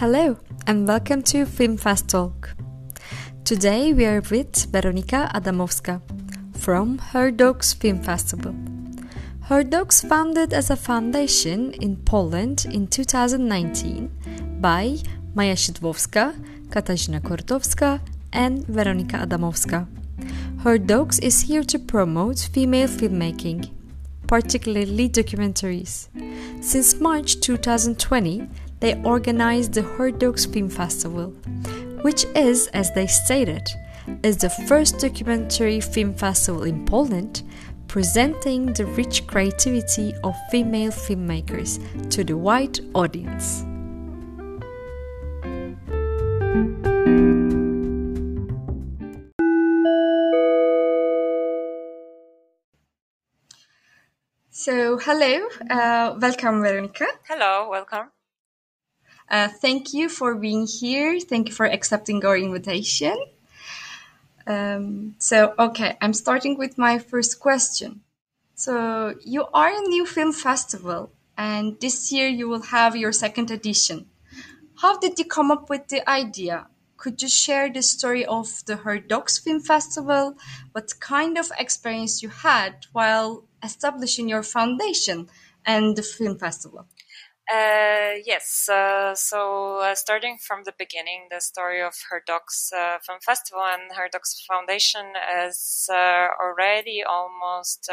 Hello and welcome to Film Fast Talk. Today we are with Weronika Adamowska from Her Docs Film Festival. Her Docs founded as a foundation in Poland in 2019 by Maja Szydłowska, Katarzyna Kortowska and Weronika Adamowska. Her Docs is here to promote female filmmaking, particularly documentaries. Since March 2020, they organized the Her Docs Film Festival, which is, as they stated, is the first documentary film festival in Poland presenting the rich creativity of female filmmakers to the wide audience. So, hello, uh, welcome, Veronica. Hello, welcome. Uh, thank you for being here. Thank you for accepting our invitation. Um, so, okay, I'm starting with my first question. So, you are a new film festival, and this year you will have your second edition. How did you come up with the idea? Could you share the story of the Her Docs Film Festival? What kind of experience you had while establishing your foundation and the film festival? Uh, yes, uh, so uh, starting from the beginning, the story of Her Docs uh, Film Festival and Her Docs Foundation is uh, already almost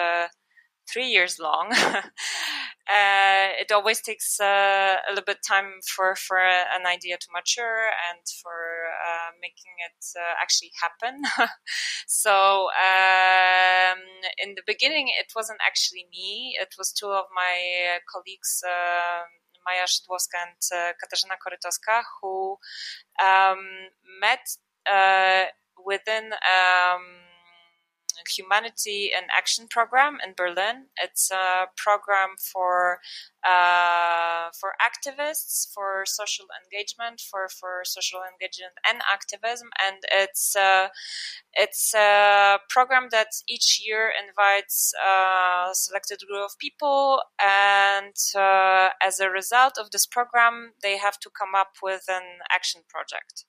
three years long. it always takes a little bit time for, for an idea to mature and for making it actually happen. so um, in the beginning, it wasn't actually me; it was two of my colleagues. Um, Maja Szydłowska and Katarzyna Korytowska, who um, met uh, within um, Humanity in Action program in Berlin. It's a program for uh, for activists, for social engagement, for, for social engagement and activism, and it's uh, it's a program that each year invites a selected group of people, and uh, as a result of this program, they have to come up with an action project.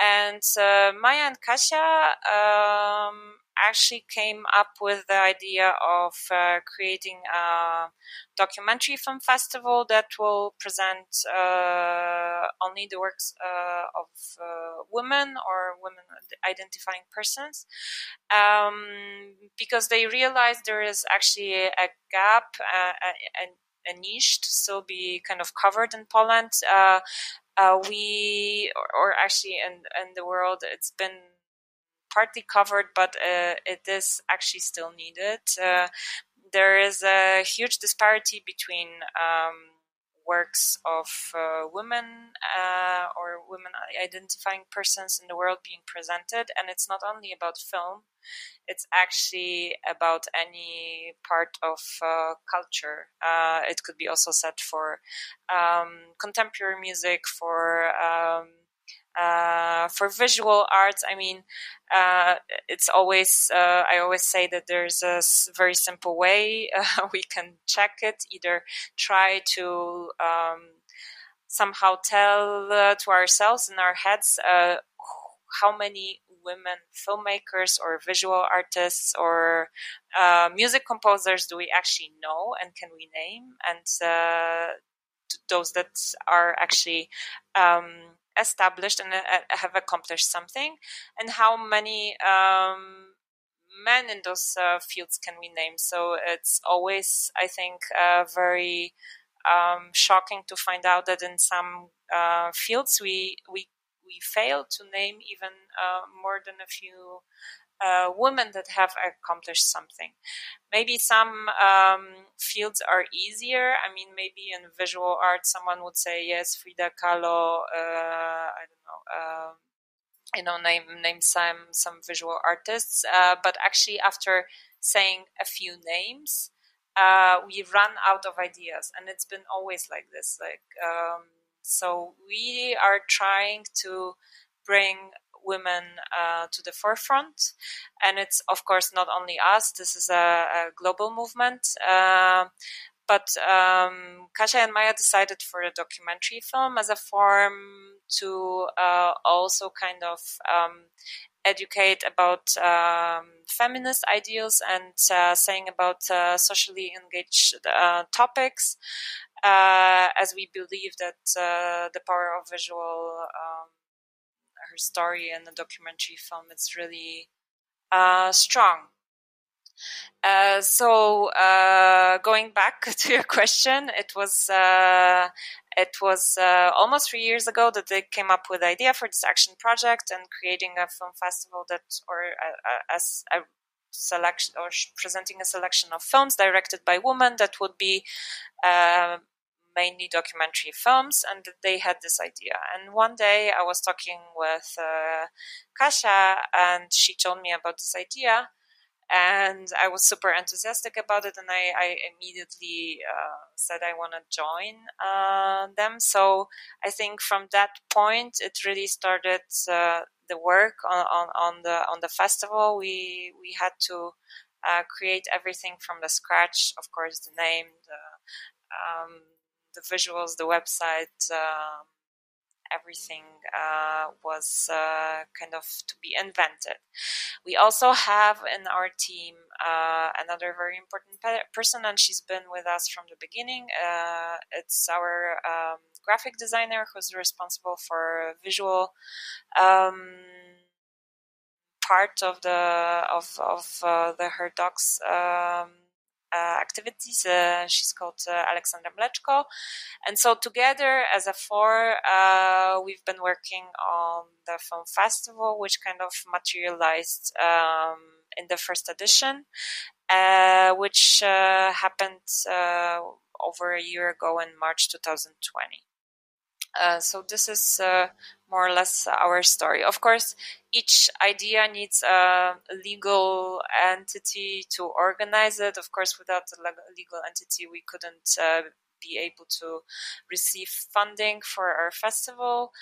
And uh, Maya and Kasia um, actually came up with the idea of uh, creating a documentary film festival that will present uh, only the works uh, of uh, women or women identifying persons um, because they realized there is actually a gap uh, a, a, niche to still be kind of covered in Poland. Uh, we, or, or actually in, in the world, it's been partly covered, but uh, it is actually still needed. Uh, there is a huge disparity between um, works of uh, women uh, or women identifying persons in the world being presented. And it's not only about film, it's actually about any part of uh, culture. Uh, it could be also said for um, contemporary music, for um, uh, for visual arts, I mean, uh, it's always, uh, I always say that there's a very simple way uh, we can check it. Either try to um, somehow tell uh, to ourselves in our heads how many women filmmakers or visual artists or music composers do we actually know and can we name and those that are actually um, established and uh, have accomplished something, and how many um, men in those uh, fields can we name? So it's always, I think, uh, very um, shocking to find out that in some uh, fields we we we fail to name even uh, more than a few uh, women that have accomplished something. Maybe some um, fields are easier. I mean, maybe in visual art, someone would say yes, Frida Kahlo. Uh, I don't know. Uh, you know, name name some some visual artists. Uh, but actually, after saying a few names, uh, we run out of ideas, and it's been always like this. Like, um, so we are trying to bring women uh, to the forefront. And it's, of course, not only us, this is a, a global movement. Uh, but um, Kasia and Maya decided for a documentary film as a form to uh, also kind of um, educate about um, feminist ideals and uh, saying about uh, socially engaged uh, topics, uh, as we believe that uh, the power of visual, um, her story in the documentary film. It's really strong. Uh, so uh, going back to your question, it was uh, it was uh, almost three years ago that they came up with the idea for this action project and creating a film festival that, or a, a, a selection, or presenting a selection of films directed by women that would be uh, mainly documentary films, and they had this idea. And one day I was talking with uh, Kasia, and she told me about this idea and I was super enthusiastic about it, and I, I immediately uh, said I want to join uh, them. So I think from that point, it really started uh, the work on, on, on, the on the festival. We we had to uh, create everything from the scratch. Of course, the name, the um, the visuals, the website. Um, everything uh, was uh, kind of to be invented. We also have in our team uh, another very important pe- person, and she's been with us from the beginning. Uh, it's our um, graphic designer who's responsible for visual. Um, part of the of of uh, the her docs um, activities. Uh, she's called uh, Alexandra Mleczko. And so together as a four, we've been working on the film festival, which kind of materialized um, in the first edition, which happened over a year ago in March 2020. Uh, so this is uh, more or less our story. Of course, each idea needs a legal entity to organize it. Of course, without a legal entity, we couldn't uh, be able to receive funding for our festival.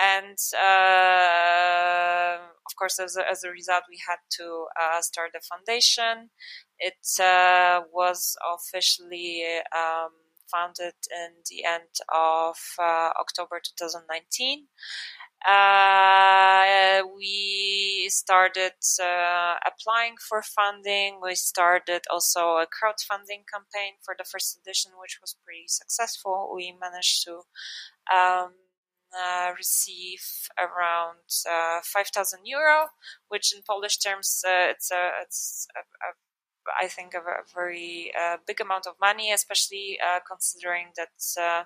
And uh, of course, as a, as a, result, we had to uh, start a foundation. It uh, was officially um, founded in the end of uh, October 2019. Uh, we started uh, applying for funding. We started also a crowdfunding campaign for the first edition, which was pretty successful. We managed to um, uh, receive around uh, 5,000 euro, which in Polish terms, uh, it's a it's a, a I think, a, very uh, big amount of money, especially uh, considering that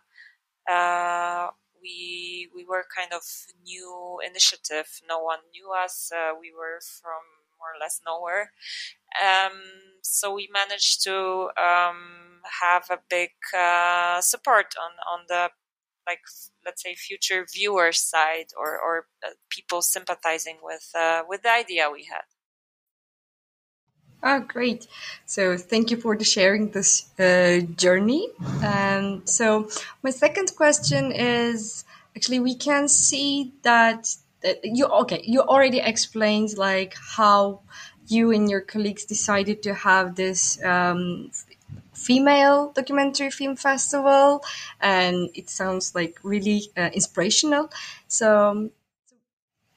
uh, we we were kind of new initiative. No one knew us. Uh, we were from more or less nowhere. Um, so we managed to um, have a big uh, support on on the like let's say future viewer side or or uh, people sympathizing with with the idea we had. Oh, great. So thank you for the sharing this uh, journey. And um, so my second question is actually we can see that, that you okay you already explained like how you and your colleagues decided to have this um, female documentary film festival and it sounds like really uh, inspirational so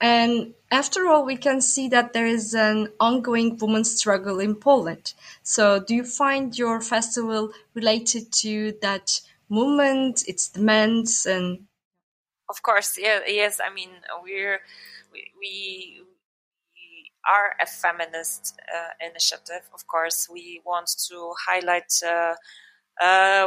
and after all, we can see that there is an ongoing women's struggle in Poland. So, do you find your festival related to that movement, its demands, and? Of course, yeah, yes. I mean, we're we, we are a feminist uh, initiative. Of course, we want to highlight. Uh,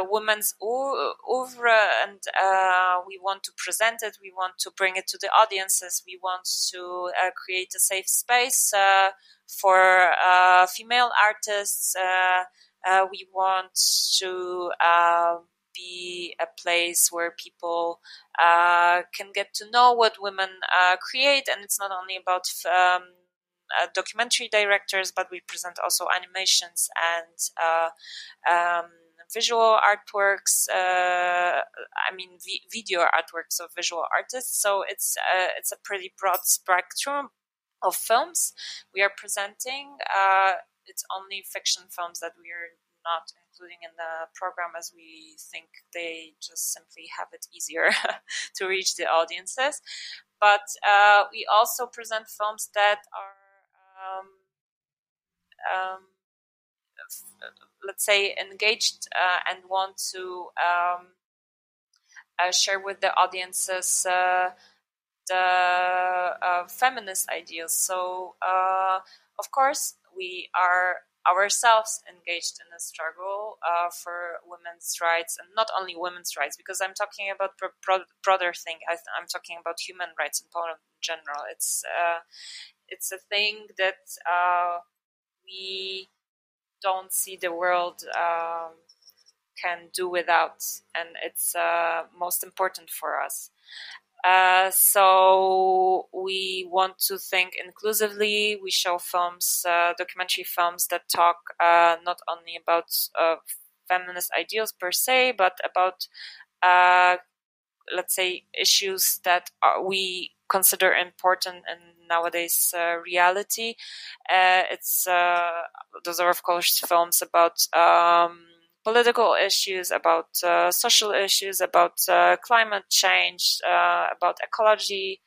women's oeuvre and uh, we want to present it we want to bring it to the audiences we want to uh, create a safe space uh, for uh, female artists uh, we want to be a place where people can get to know what women create. And it's not only about um, uh, documentary directors, but we present also animations and uh, um, visual artworks. Uh, I mean, vi- video artworks of visual artists. So it's uh, it's a pretty broad spectrum of films we are presenting. Uh, it's only fiction films that we are not including in the program as we think they just simply have it easier to reach the audiences. But uh, we also present films that are, um, um, let's say, engaged uh, and want to um, uh, share with the audiences uh, the uh, feminist ideals. So, uh, of course, we are ourselves engaged in a struggle uh, for women's rights and not only women's rights because i'm talking about a broader thing I, am talking about human rights in poland in general it's uh, it's a thing that uh, we don't see the world um, can do without and it's uh, most important for us uh, so we want to think inclusively. We show films, uh, documentary films that talk uh, not only about uh, feminist ideals per se, but about, uh, let's say, issues that we consider important in nowadays reality. it's those are of course films about. Um, political issues, about uh, social issues, about uh, climate change, uh, about ecology.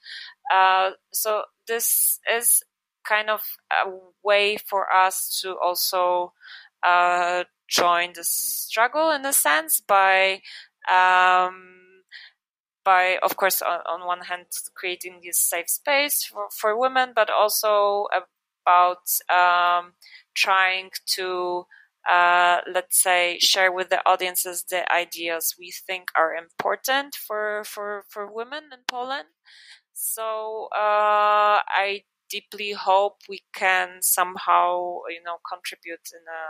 Uh, so this is kind of a way for us to also uh, join the struggle in a sense by. Um, by, of course, on, on, one hand, creating this safe space for, for women, but also about um, trying to uh, let's say, share with the audiences the ideas we think are important for for for women in Poland. So uh, I deeply hope we can somehow, you know, contribute in a,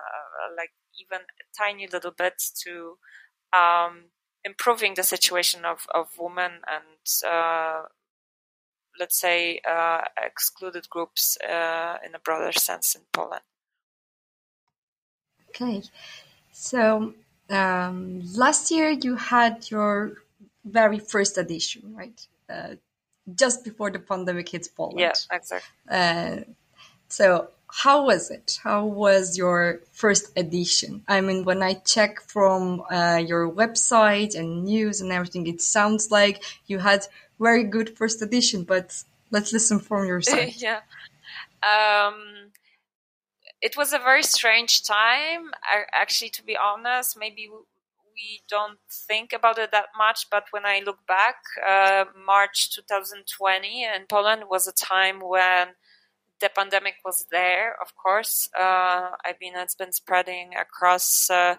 like even a tiny little bit to um, improving the situation of of women and. Uh, let's say uh, excluded groups uh, in a broader sense in Poland. Okay. So um, last year you had your very first edition, right? Uh, just before the pandemic hits Poland. Yeah, exactly. Uh, so how was it? How was your first edition? I mean, when I check from uh, your website and news and everything, it sounds like you had very good first edition. But let's listen from your side. yeah. Um, it was a very strange time. Actually, to be honest, maybe we don't think about it that much, but when I look back, uh, March 2020 in Poland was a time when the pandemic was there. Of course, uh, I mean it's been spreading across uh,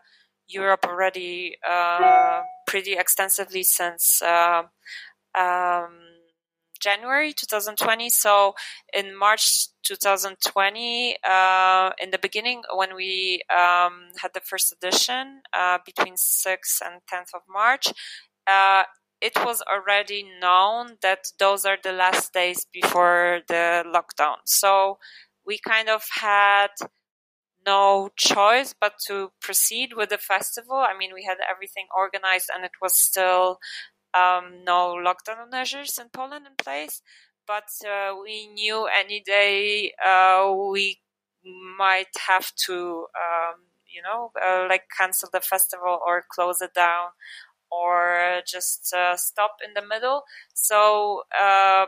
Europe already uh, pretty extensively since. Uh, um, January 2020. So in March 2020, uh, in the beginning, when we um, had the first edition uh, between 6th and 10th of March, it was already known that those are the last days before the lockdown. So we kind of had no choice but to proceed with the festival. I mean, we had everything organized and it was still um, no lockdown measures in Poland in place, but uh, we knew any day uh, we might have to, um, you know, uh, like cancel the festival or close it down or just uh, stop in the middle. So um,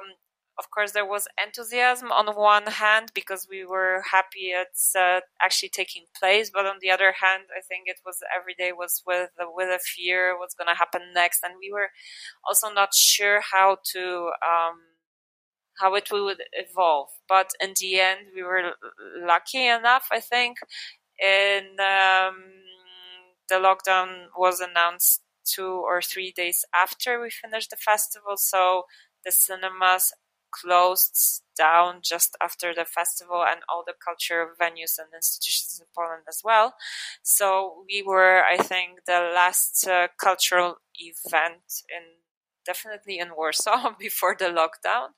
of course, there was enthusiasm on one hand because we were happy it's uh, actually taking place, but on the other hand, I think it was every day was with with a fear what's going to happen next, and we were also not sure how to um, how it would evolve. But in the end, we were lucky enough, I think, in um, the lockdown was announced two or three days after we finished the festival, so the cinemas closed down just after the festival and all the cultural venues and institutions in Poland as well. So we were, I think, the last uh, cultural event in definitely in Warsaw before the lockdown.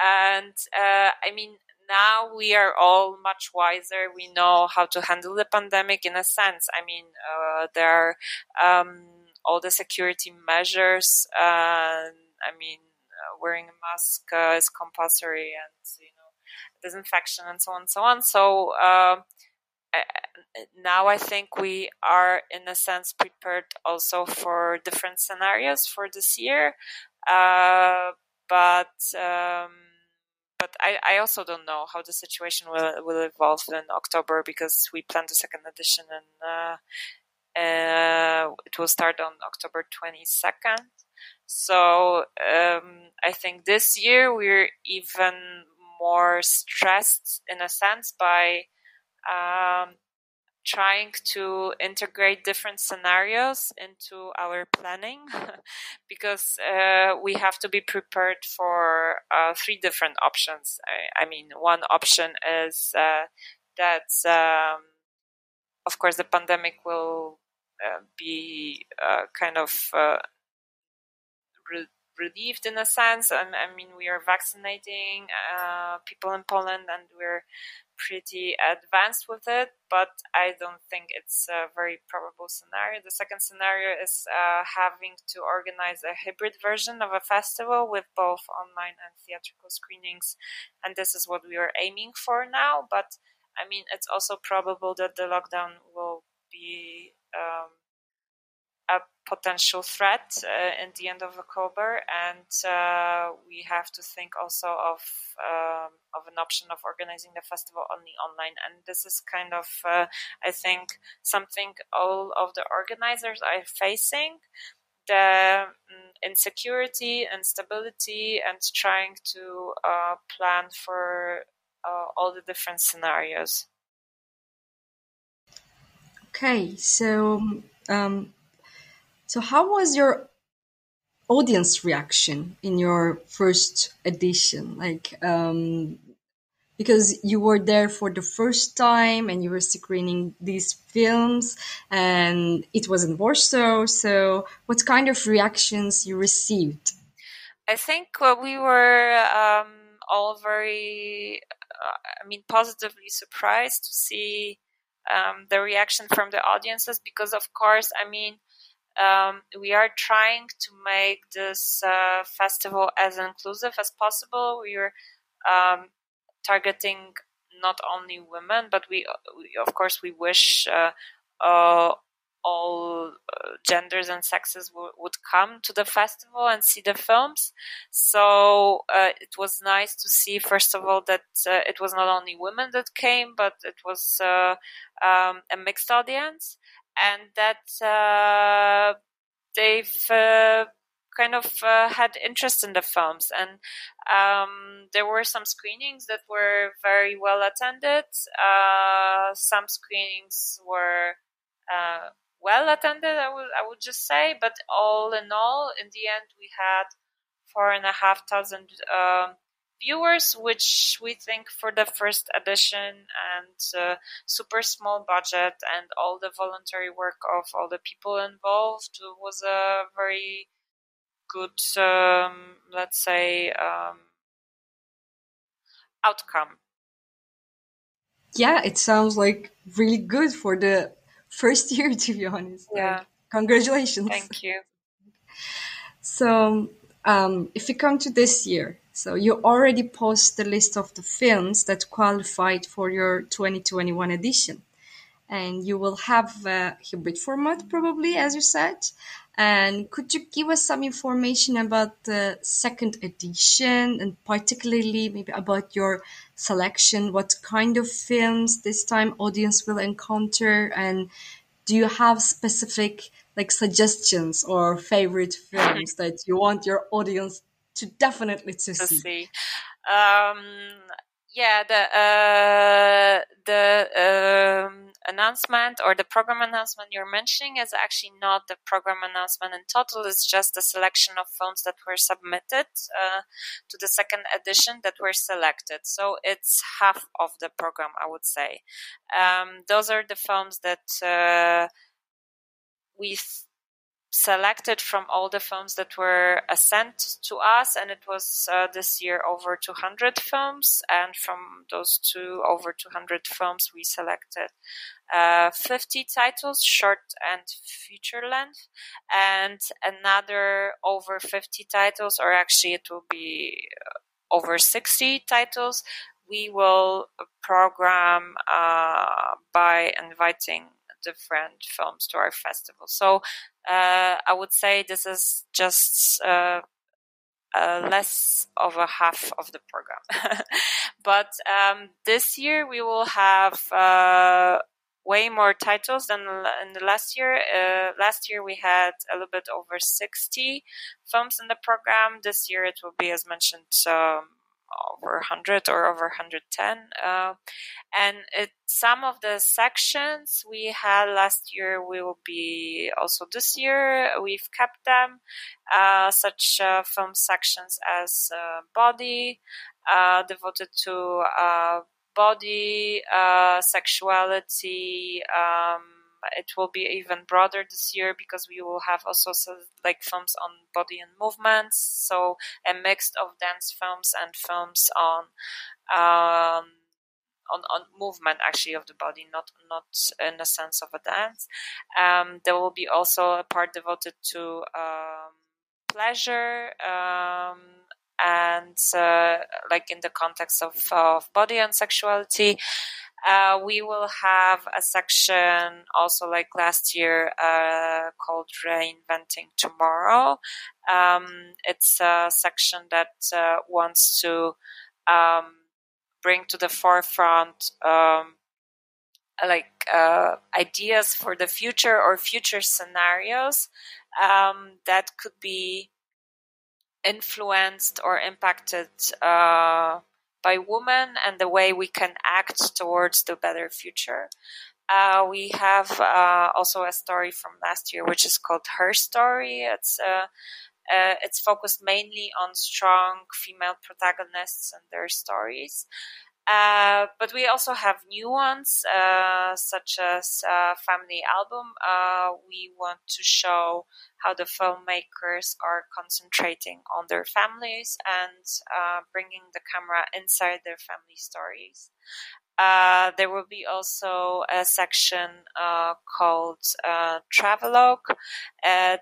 And uh, I mean, now we are all much wiser. We know how to handle the pandemic in a sense. I mean, uh, there are um, all the security measures. I mean, wearing a mask uh, is compulsory and you know disinfection and so on and so on. So uh, now I think we are, in a sense, prepared also for different scenarios for this year. Uh, but um, but I, I also don't know how the situation will will evolve in October because we plan the second edition and uh, uh, it will start on October twenty second. So um, I think this year we're even more stressed in a sense by um, trying to integrate different scenarios into our planning because uh, we have to be prepared for uh, three different options. I, I, mean, one option is uh, that, um, of course, the pandemic will be uh, kind of uh, re- relieved in a sense. I, I, mean, we are vaccinating people in Poland and we're pretty advanced with it, but I don't think it's a very probable scenario. The second scenario is uh, having to organize a hybrid version of a festival with both online and theatrical screenings, and this is what we are aiming for now. But I mean, it's also probable that the lockdown will be um, a potential threat uh, in the end of October, and uh, we have to think also of um, of an option of organizing the festival only online. And this is kind of, uh, I think, something all of the organizers are facing. The um, insecurity and stability, and trying to uh, plan for uh, all the different scenarios. Okay, so um, so, how was your audience reaction in your first edition? Like, um, because you were there for the first time and you were screening these films, and it was in Warsaw. So, what kind of reactions you received? I think we were um, all very, uh, I mean, positively surprised to see um, the reaction from the audiences because, of course, I mean um, we are trying to make this uh, festival as inclusive as possible. We are um, targeting not only women, but we, we of course, we wish uh, uh, all uh, genders and sexes w- would come to the festival and see the films. So uh, it was nice to see, first of all, that uh, it was not only women that came, but it was um, a mixed audience and that uh, they've uh, kind of uh, had interest in the films and um, there were some screenings that were very well attended uh, some screenings were uh, well attended I would, I would just say but all in all in the end we had four and a half thousand um, viewers, which we think for the first edition and uh, super small budget and all the voluntary work of all the people involved was a very good, um, let's say, um, outcome. Yeah, it sounds like really good for the first year, to be honest. Yeah. Like, congratulations. Thank you. So, um, if we come to this year, so you already post the list of the films that qualified for your 2021 edition. And you will have a hybrid format probably, as you said. And could you give us some information about the second edition and particularly maybe about your selection? What kind of films this time audience will encounter? And do you have specific like suggestions or favorite films that you want your audience to definitely to, to see. see. Um, yeah, the uh, the um, announcement or the program announcement you're mentioning is actually not the program announcement in total. It's just a selection of films that were submitted uh, to the second edition that were selected. So it's half of the program, I would say. Um, those are the films that uh, we selected from all the films that were uh, sent to us, and it was uh, this year over 200 films. And from those two over 200 films, we selected uh, 50 titles, short and feature length, and another over 50 titles, or actually, it will be uh, over 60 titles we will program uh, by inviting different films to our festival. So uh, I would say this is just uh, uh, less of a half of the program. but um, this year we will have uh, way more titles than in the last year. Uh, last year we had a little bit over 60 films in the program. This year it will be, as mentioned, um, over 100 or over 110. Uh, and it, some of the sections we had last year will be also this year. We've kept them, uh, such uh, film sections as uh, Body, uh, devoted to uh, body, sexuality, um, it will be even broader this year because we will have also like films on body and movements, so a mix of dance films and films on um, on, on movement actually of the body, not not in the sense of a dance. Um, there will be also a part devoted to um, pleasure. Um, and uh, like in the context of, of body and sexuality, uh, we will have a section also like last year uh, called Reinventing Tomorrow. Um, it's a section that uh, wants to um, bring to the forefront um, like uh, ideas for the future or future scenarios um, that could be influenced or impacted uh, by women and the way we can act towards the better future. Uh, we have uh, also a story from last year, which is called Her Story. It's uh, uh it's focused mainly on strong female protagonists and their stories. Uh, but we also have new ones, uh, such as uh, Family Album. Uh, we want to show how the filmmakers are concentrating on their families and uh, bringing the camera inside their family stories. There will be also a section called Travelogue,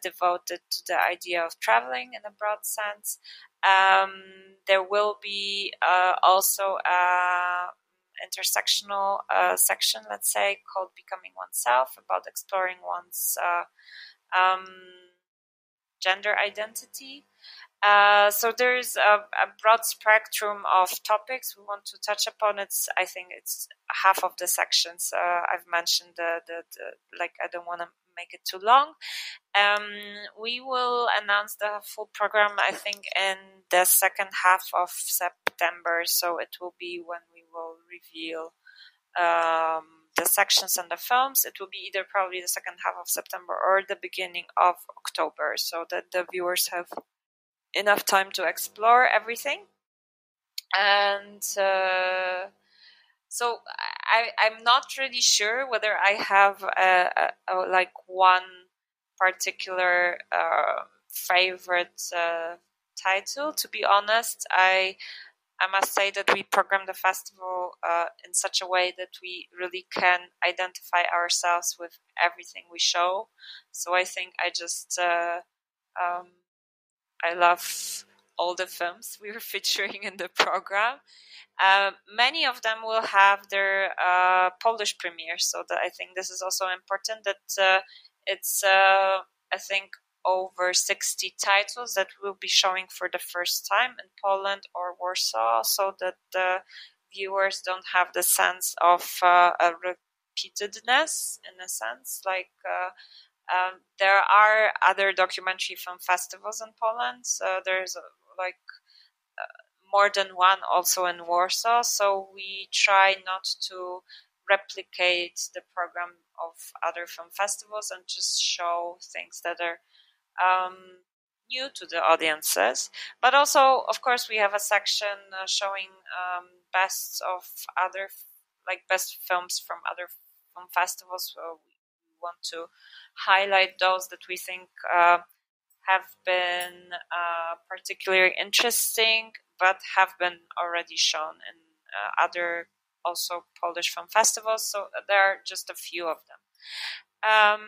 devoted to the idea of traveling in a broad sense. Um, there will be uh, also a intersectional uh, section, let's say, called "Becoming Oneself," about exploring one's uh, um, gender identity. Uh, so there's a, a, broad spectrum of topics we want to touch upon. It's I think it's half of the sections uh, I've mentioned. The, the, the, like I don't want to make it too long. Um, we will announce the full program, I think, in the second half of September. So it will be when we will reveal um, the sections and the films. It will be either probably the second half of September or the beginning of October, so that the viewers have enough time to explore everything. And uh, so I, I'm not really sure whether I have a, a, a like one particular uh, favorite uh, title. To be honest, I I must say that we program the festival uh, in such a way that we really can identify ourselves with everything we show. So I think I just uh, um, I love all the films we are featuring in the program. Uh, many of them will have their uh, Polish premiere, so that I think this is also important. That uh, it's uh, I think over 60 titles that will be showing for the first time in Poland or Warsaw, so that the viewers don't have the sense of uh, a repeatedness in a sense, like. Um, there are other documentary film festivals in Poland. So there's like uh, more than one also in Warsaw. So we try not to replicate the program of other film festivals and just show things that are um, new to the audiences. But also, of course, we have a section uh, showing um, best of other, like best films from other film festivals. So we want to highlight those that we think uh, have been uh, particularly interesting, but have been already shown in uh, other also Polish film festivals. So there are just a few of them. Um,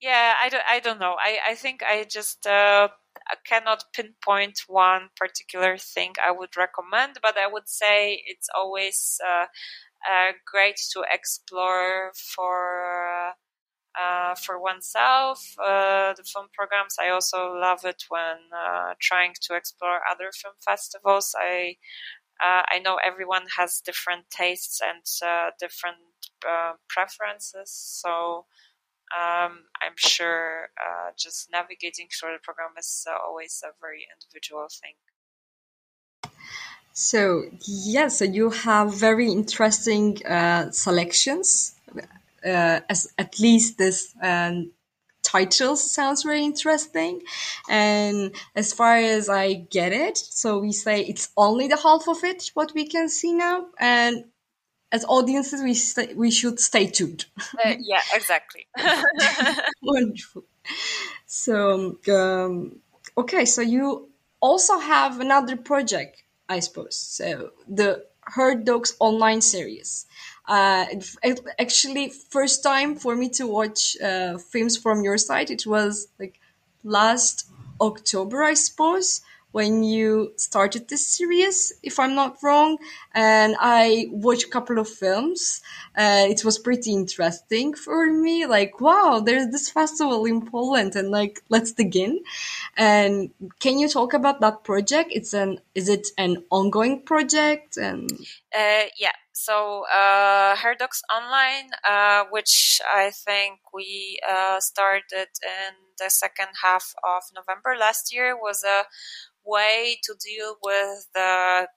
yeah, I don't, I don't know. I, I think I just uh, cannot pinpoint one particular thing I would recommend, but I would say it's always uh, uh, great to explore for uh, for oneself. Uh, the film programs, I also love it when uh, trying to explore other film festivals. I uh, I know everyone has different tastes and uh, different uh, preferences, so um, I'm sure just navigating through the program is always a very individual thing. So yeah, so you have very interesting selections uh, as at least this um, title sounds very interesting. And as far as I get it, so we say it's only the half of it what we can see now, and as audiences we we should stay tuned. Uh, yeah, exactly. Wonderful. So um, okay, so you also have another project, I suppose. So the Her Docs online series uh, actually first time for me to watch uh, films from your side. It was like last October, I suppose, when you started this series, if I'm not wrong. And I watched a couple of films. Uh, it was pretty interesting for me. Like, wow, there's this festival in Poland, and like, let's dig in. And can you talk about that project? It's an is it an ongoing project? And uh, yeah, so uh, Online, uh, which I think we uh, started in the second half of November last year, was a way to deal with the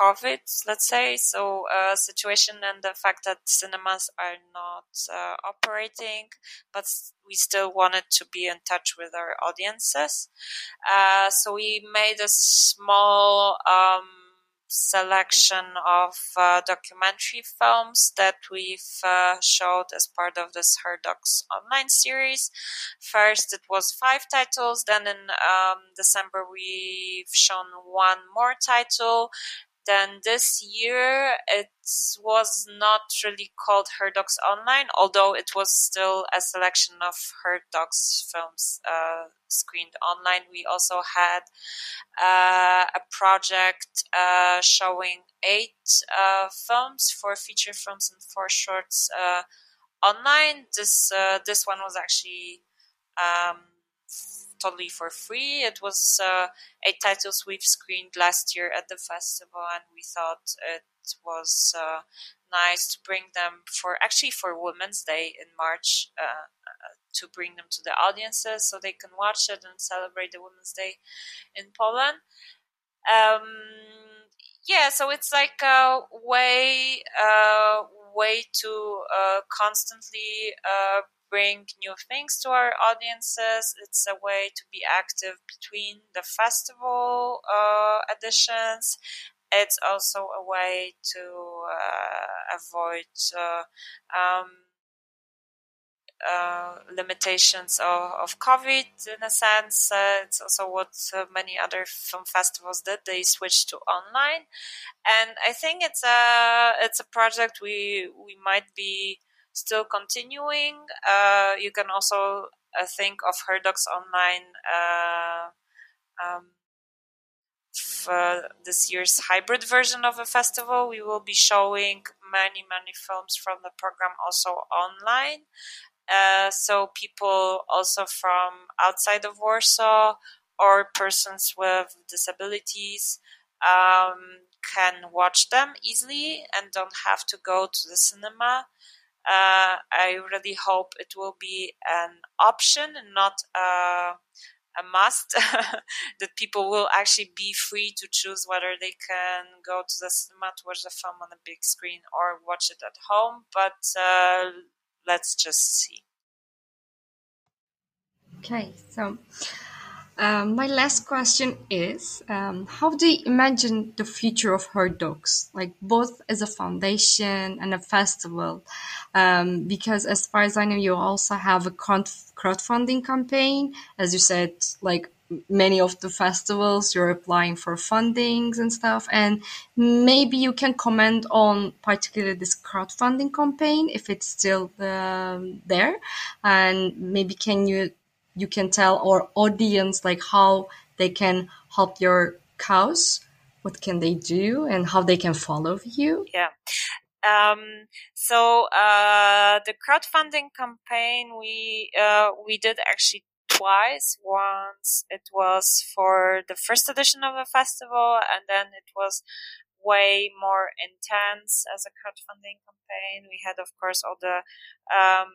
COVID, let's say, so uh, situation and the fact that cinemas are not uh, operating, but we still wanted to be in touch with our audiences. Uh, so we made a small um, selection of uh, documentary films that we've uh, showed as part of this Her Docs online series. First, it was five titles. Then in um, December, we've shown one more title. Then this year it was not really called Her Docs Online, although it was still a selection of Her Docs films uh, screened online. We also had uh, a project uh, showing eight uh, films, four feature films and four shorts uh, online. This uh, this one was actually. Um, totally for free. It was uh, eight titles we've screened last year at the festival, and we thought it was uh, nice to bring them for actually for Women's Day in March uh, uh, to bring them to the audiences so they can watch it and celebrate the Women's Day in Poland. Um, yeah, so it's like a way uh, way to uh, constantly bring new things to our audiences. It's a way to be active between the festival uh, editions. It's also a way to uh, avoid uh, um, uh, limitations of, of, COVID in a sense. Uh, it's also what uh, many other film festivals did. They switched to online, and I think it's a it's a project we we might be still continuing. Uh, you can also uh, think of Her Docs Online uh, um, for this year's hybrid version of a festival. We will be showing many, many films from the program also online. Uh, so people also from outside of Warsaw or persons with disabilities um, can watch them easily and don't have to go to the cinema. Uh, I really hope it will be an option, not a, a must. that people will actually be free to choose whether they can go to the cinema to watch the film on a big screen or watch it at home. But uh, let's just see. Okay, so um, my last question is um, How do you imagine the future of Her Docs, like both as a foundation and a festival? Um, because, as far as I know, you also have a crowdfunding campaign. As you said, like many of the festivals, you're applying for fundings and stuff. And maybe you can comment on particularly this crowdfunding campaign if it's still um, there. And maybe can you you can tell our audience like how they can help your cause, what can they do and how they can follow you? Yeah. Um, so uh, the crowdfunding campaign we uh, we did actually twice. Once it was for the first edition of the festival, and then it was way more intense as a crowdfunding campaign. We had, of course, all the um,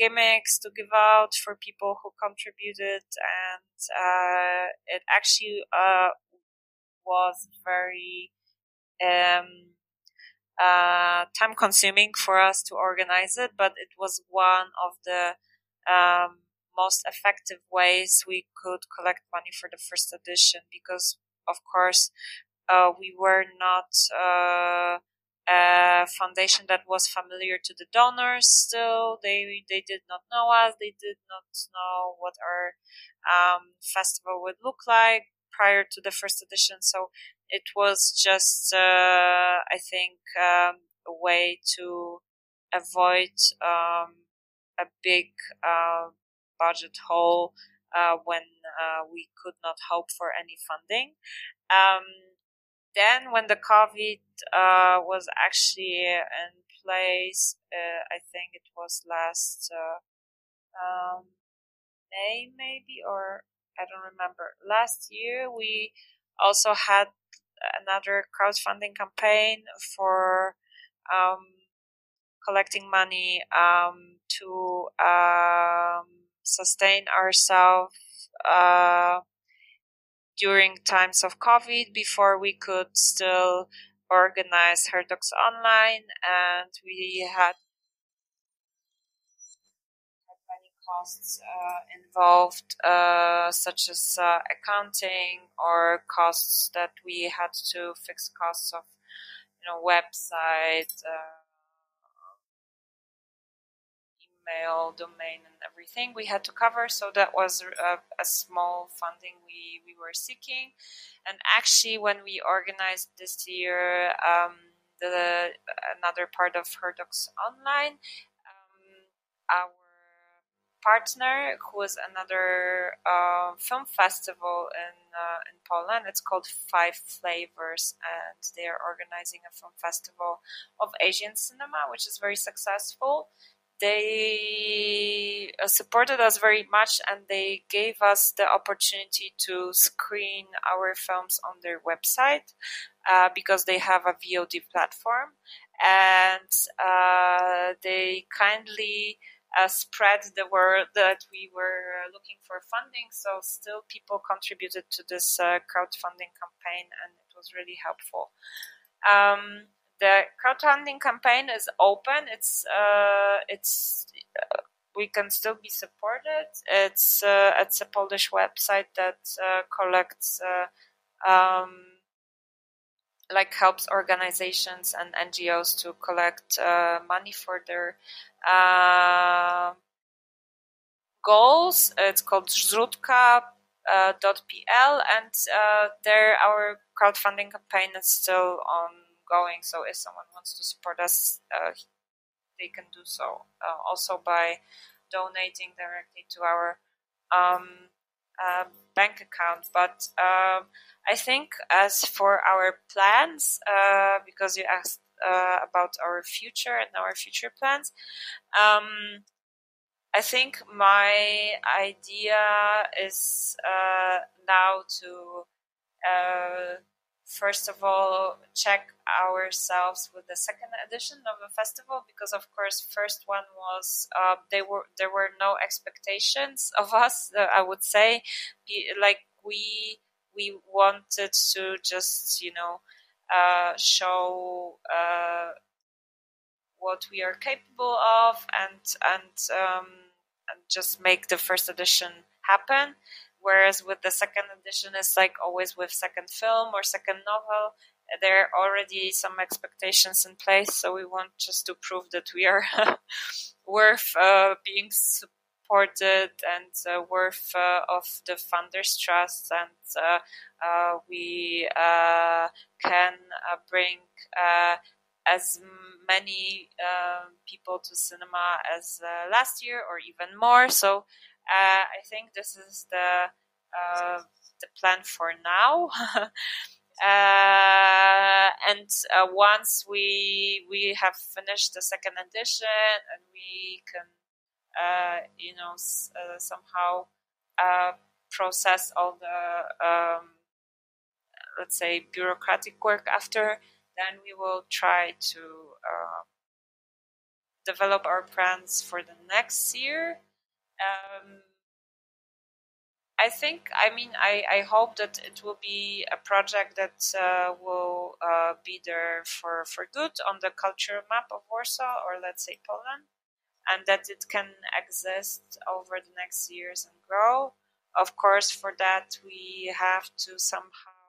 gimmicks to give out for people who contributed, and uh, it actually uh, was very um, uh, time consuming for us to organize it, but it was one of the um, most effective ways we could collect money for the first edition because, of course, uh, we were not foundation that was familiar to the donors still. They, they did not know us. They did not know what our um, festival would look like prior to the first edition. So it was just, uh, I think, um, a way to avoid um, a big uh, budget hole uh, when uh, we could not hope for any funding. Then, when the COVID uh, was actually in place, uh, I think it was last um, May, maybe, or I don't remember. Last year, we also had another crowdfunding campaign for um, collecting money um, to um, sustain ourselves uh, during times of COVID before we could still organize her HerDocs online and we had many costs uh, involved uh, such as uh, accounting or costs that we had to fix costs of you know website email, domain, and everything we had to cover. So that was a, a, small funding we, we were seeking. And actually, when we organized this year, um, the another part of HerDocs Online, um, our partner, who is another uh, film festival in uh, in Poland. It's called Five Flavors, and they are organizing a film festival of Asian cinema, which is very successful they uh, supported us very much and they gave us the opportunity to screen our films on their website uh, because they have a VOD platform. And uh, they kindly uh, spread the word that we were looking for funding. So still people contributed to this uh, crowdfunding campaign and it was really helpful. Um, the crowdfunding campaign is open. It's uh, it's uh, we can still be supported. It's uh, it's a Polish website that uh, collects uh, um, like helps organizations and NGOs to collect uh, money for their goals. It's called Zrzutka. Uh, .pl and there our crowdfunding campaign is still on going. So if someone wants to support us, uh, they can do so uh, also by donating directly to our um, uh, bank account. But um, I think as for our plans, uh, because you asked uh, about our future and our future plans, um, I think my idea is uh, now to first of all check ourselves with the second edition of the festival because of course first one was uh, they were there were no expectations of us uh, i would say. Like we we wanted to just you know uh, show uh, what we are capable of and and um, and just make the first edition happen Whereas with the second edition, it's like always with second film or second novel, there are already some expectations in place. So we want just to prove that we are worth uh, being supported and uh, worth uh, of the funders' trust, and uh, uh, we uh, can bring as many people to cinema as last year or even more. So uh, I think this is the uh, the plan for now. Uh, and uh, once we we have finished the second edition and we can uh, you know uh, somehow uh, process all the um, let's say bureaucratic work after then we will try to um, develop our plans for the next year um, I think, I mean, I, I hope that it will be a project that uh, will uh, be there for, for good on the cultural map of Warsaw or let's say Poland, and that it can exist over the next years and grow. Of course, for that, we have to somehow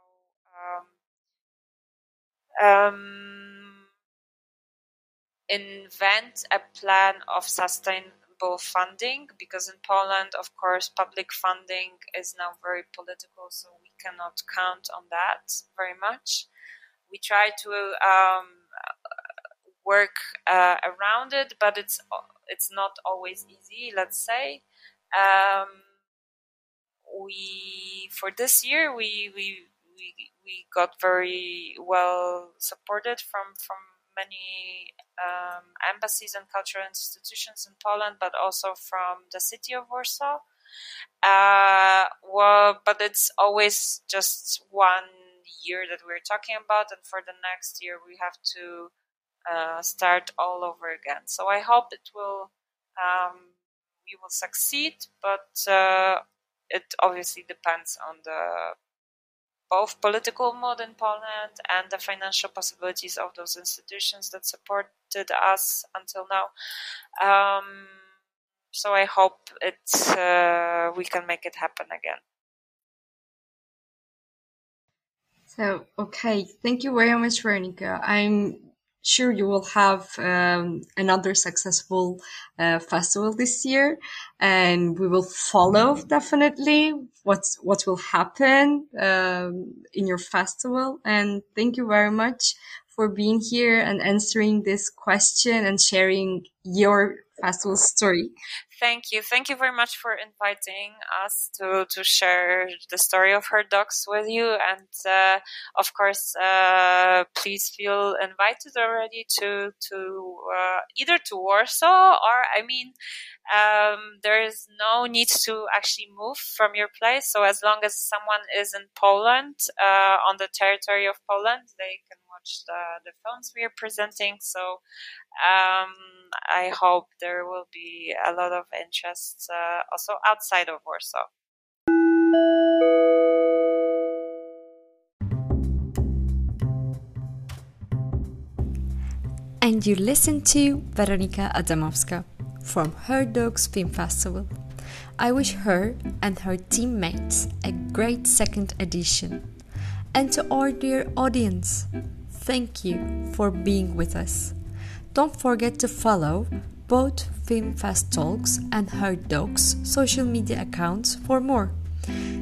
um, um, invent a plan of sustain funding because in Poland, of course, public funding is now very political, so we cannot count on that very much. We try to um, work uh, around it, but it's it's not always easy. Let's say um, we for this year we we we we got very well supported from from many um, embassies and cultural institutions in Poland, but also from the city of Warsaw. Uh, well, but it's always just one year that we're talking about, and for the next year we have to uh, start all over again. So I hope it will um, we will succeed, but uh, it obviously depends on the both political mood in Poland and the financial possibilities of those institutions that supported us until now. Um, so I hope it uh, we can make it happen again. So okay, thank you very much, Veronica. I'm sure you will have um, another successful uh, festival this year and we will follow definitely what's what will happen um, in your festival. And thank you very much for being here and answering this question and sharing your festival story Thank you. Thank you very much for inviting us to, to share the story of Her Docs with you. And uh, of course, uh, please feel invited already to to uh, either to Warsaw or I mean, um, there is no need to actually move from your place. So as long as someone is in Poland uh, on the territory of Poland, they can the, the films we are presenting. So um, I hope there will be a lot of interest uh, also outside of Warsaw. And you listen to Veronika Adamowska from Her Docs Film Festival. I wish her and her teammates a great second edition. And to our dear audience, thank you for being with us. Don't forget to follow both Film Fest Talks and Her Docs social media accounts for more.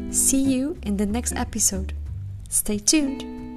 See you in the next episode. Stay tuned.